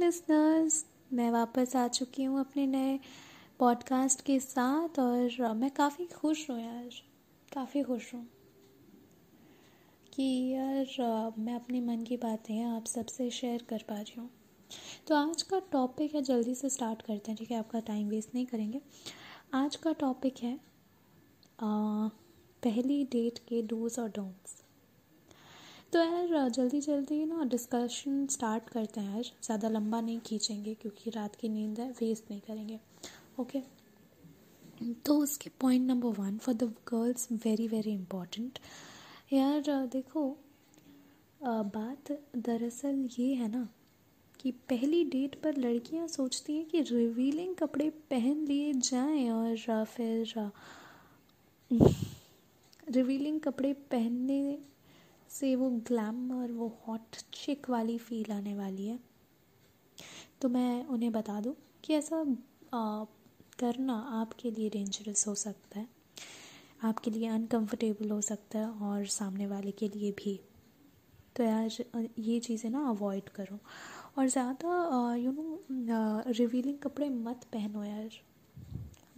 Listeners मैं वापस आ चुकी हूँ अपने नए पॉडकास्ट के साथ और मैं काफ़ी खुश हूँ यार काफ़ी खुश हूँ कि यार मैं अपने मन की बातें आप सबसे शेयर कर पा रही हूँ। तो आज का टॉपिक है जल्दी से स्टार्ट करते हैं ठीक है? आपका टाइम वेस्ट नहीं करेंगे। आज का टॉपिक है आ, पहली डेट के डूज और डोंट्स तो यार जल्दी जल्दी ना डिस्कशन स्टार्ट करते हैं यार। ज़्यादा लंबा नहीं खींचेंगे क्योंकि रात की नींद है वेस्ट नहीं करेंगे। ओके तो उसके point number one for the girls very very important यार, देखो बात दरअसल ये है ना कि पहली डेट पर लड़कियाँ सोचती हैं कि रिवीलिंग कपड़े पहन लिए जाएँ और फिर रिवीलिंग कपड़े पहनने से वो ग्लैम और वो हॉट चिक वाली फील आने वाली है। तो मैं उन्हें बता दूँ कि ऐसा आ, करना आपके लिए डेंजरस हो सकता है। आपके लिए अनकंफर्टेबल हो सकता है और सामने वाले के लिए भी। तो यार ये चीज़ें ना अवॉइड करो। और ज़्यादा यू नो रिवीलिंग कपड़े मत पहनो यार।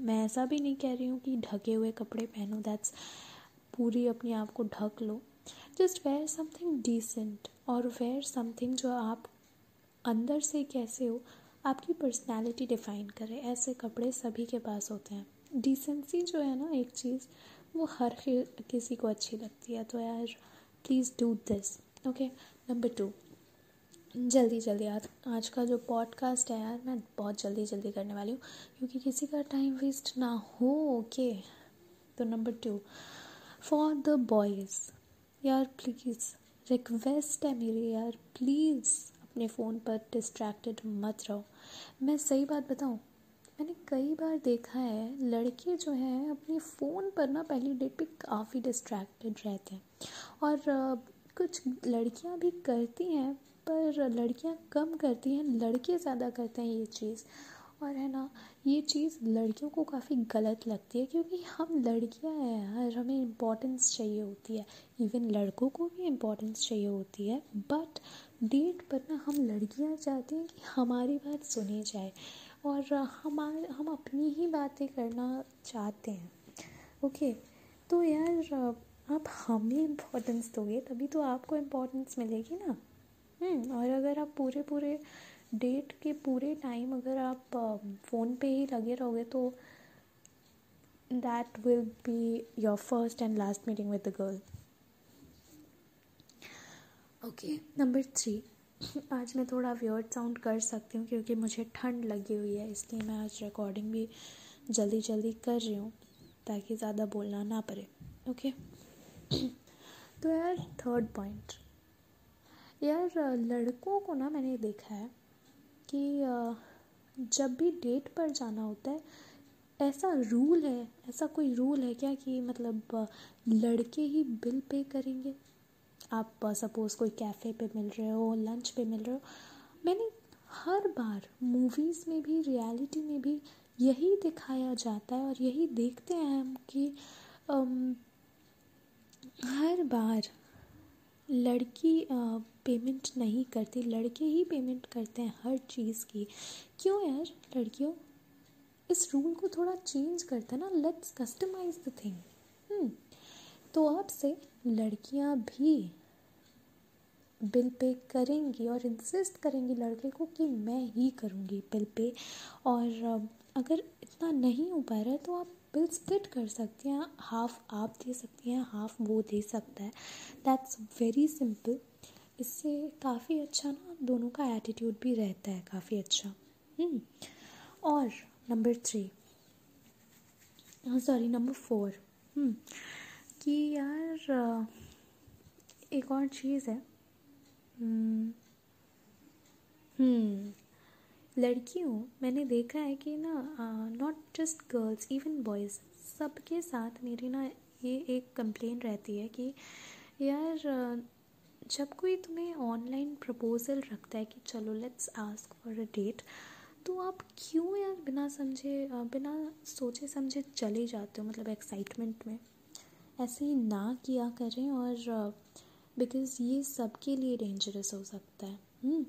मैं ऐसा भी नहीं कह रही हूँ कि ढके हुए कपड़े पहनो दैट्स पूरी अपने आप को ढक लो। जस्ट वेयर समथिंग डिसेंट और वेयर समथिंग जो आप अंदर से कैसे हो, आपकी पर्सनैलिटी डिफ़ाइन करे। ऐसे कपड़े सभी के पास होते हैं। डिसेंसी जो है ना, एक चीज़, वो हर किसी को अच्छी लगती है। तो यार please do this okay number two जल्दी जल्दी, आज आज का जो पॉडकास्ट है यार, मैं बहुत जल्दी जल्दी करने वाली हूँ, क्योंकि किसी का टाइम वेस्ट ना हो ओके तो number two for the boys यार प्लीज़ रिक्वेस्ट है मेरी यार प्लीज़ अपने फ़ोन पर डिस्ट्रैक्टेड मत रहो। मैं सही बात बताऊँ? मैंने कई बार देखा है, लड़के जो हैं, अपने फ़ोन पर ना पहली डेट पे काफ़ी डिस्ट्रैक्टेड रहते हैं। और कुछ लड़कियाँ भी करती हैं, पर लड़कियाँ कम करती हैं, लड़के ज़्यादा करते हैं ये चीज़। और है ना ये चीज़ लड़कियों को काफ़ी गलत लगती है क्योंकि हम लड़कियाँ हैं यार हमें इम्पोर्टेंस चाहिए होती है। इवन लड़कों को भी इम्पोर्टेंस चाहिए होती है। बट डेट पर ना हम लड़कियाँ चाहती हैं कि हमारी बात सुनी जाए। और हमारे हम अपनी ही बातें करना चाहते हैं। ओके तो यार आप हमें इम्पोर्टेंस दोगे तभी तो आपको इम्पोर्टेंस मिलेगी ना। हम्म, और अगर आप पूरे पूरे डेट के पूरे टाइम अगर आप फ़ोन पे ही लगे रहोगे तो that will be your first and last meeting with the girl okay number three आज मैं थोड़ा व्योर्ड साउंड कर सकती हूँ क्योंकि मुझे ठंड लगी हुई है इसलिए मैं आज रिकॉर्डिंग भी जल्दी जल्दी कर रही हूँ ताकि ज़्यादा बोलना ना पड़े। ओके तो यार थर्ड पॉइंट यार लड़कों को ना मैंने देखा है कि जब भी डेट पर जाना होता है, ऐसा रूल है, ऐसा कोई रूल है क्या कि मतलब लड़के ही बिल पे करेंगे? आप सपोज़ कोई कैफ़े पे मिल रहे हो लंच पे मिल रहे हो, मैंने हर बार मूवीज़ में भी रियलिटी में भी यही दिखाया जाता है और यही देखते हैं हम कि हर बार लड़की पेमेंट नहीं करती, लड़के ही पेमेंट करते हैं हर चीज़ की। क्यों यार? लड़कियों, इस रूल को थोड़ा चेंज करते ना लेट्स कस्टमाइज द थिंग तो अब से लड़कियाँ भी बिल पे करेंगी और इंसिस्ट करेंगी लड़के को कि मैं ही करूँगी बिल पे और अगर इतना नहीं हो पा रहा है तो आप बिल स्प्लिट कर सकती हैं हाफ़ आप दे सकती हैं हाफ़ वो दे सकता है। दैट्स वेरी सिंपल इससे काफ़ी अच्छा ना दोनों का एटीट्यूड भी रहता है काफ़ी अच्छा। हम्म, और number three sorry number four कि यार एक और चीज़ है। हम्म, हम्म। लड़कियों मैंने देखा है कि ना not just girls even boys सबके साथ मेरी ना ये एक कंप्लेन रहती है कि यार जब कोई तुम्हें ऑनलाइन प्रपोज़ल रखता है कि चलो let's ask for a date तो आप क्यों यार बिना समझे बिना सोचे समझे चले जाते हो मतलब एक्साइटमेंट में? ऐसे ही ना किया करें और बिकॉज़ ये सबके लिए डेंजरस हो सकता है। हम्म,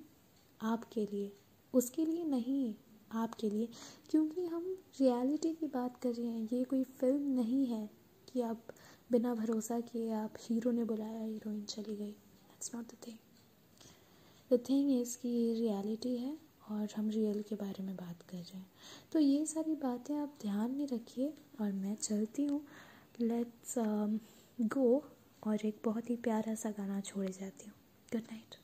आपके लिए। उसके लिए नहीं आपके लिए। क्योंकि हम रियलिटी की बात कर रहे हैं ये कोई फ़िल्म नहीं है कि आप बिना भरोसा किए आप हीरो ने बुलाया हीरोइन चली गई। That's not the thing the thing is कि ये रियलिटी है और हम रियल के बारे में बात कर रहे हैं। तो ये सारी बातें आप ध्यान में रखिए और मैं चलती हूँ। लेट्स गो um, और एक बहुत ही प्यारा सा गाना छोड़े जाती हूँ। गुड नाइट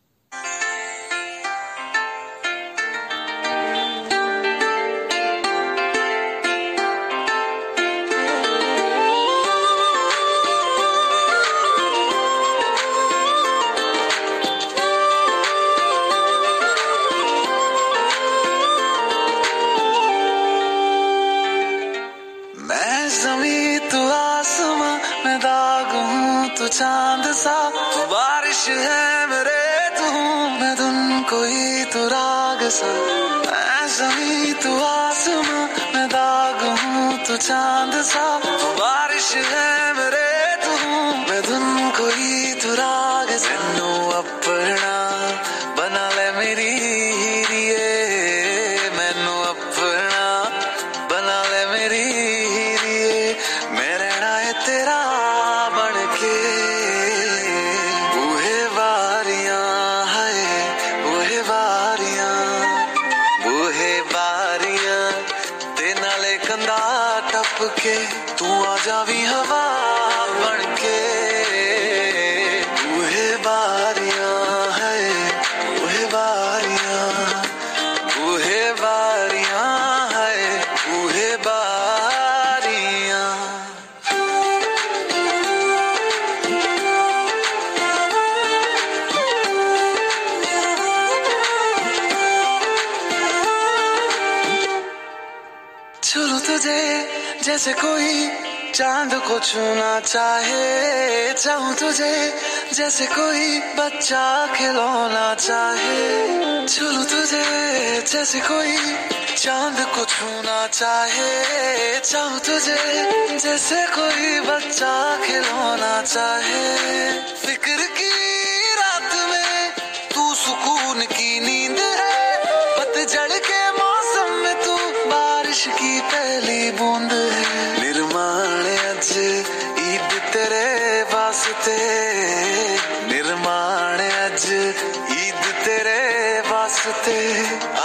चाँद सा। बारिश है मेरे, तू मैं धुन कोई तो राग सा। मैं जमी तू आसमां, मैं दाग हूँ तो चाँद सा। बारिश है मेरे के तू आ जावी हवा। जैसे कोई चाँद को छूना चाहे, चाहूँ तुझे जैसे कोई बच्चा खिलौना चाहे। छू तुझे जैसे कोई चाँद को छूना चाहे, चाहूँ तुझे जैसे कोई बच्चा खिलौना चाहे। te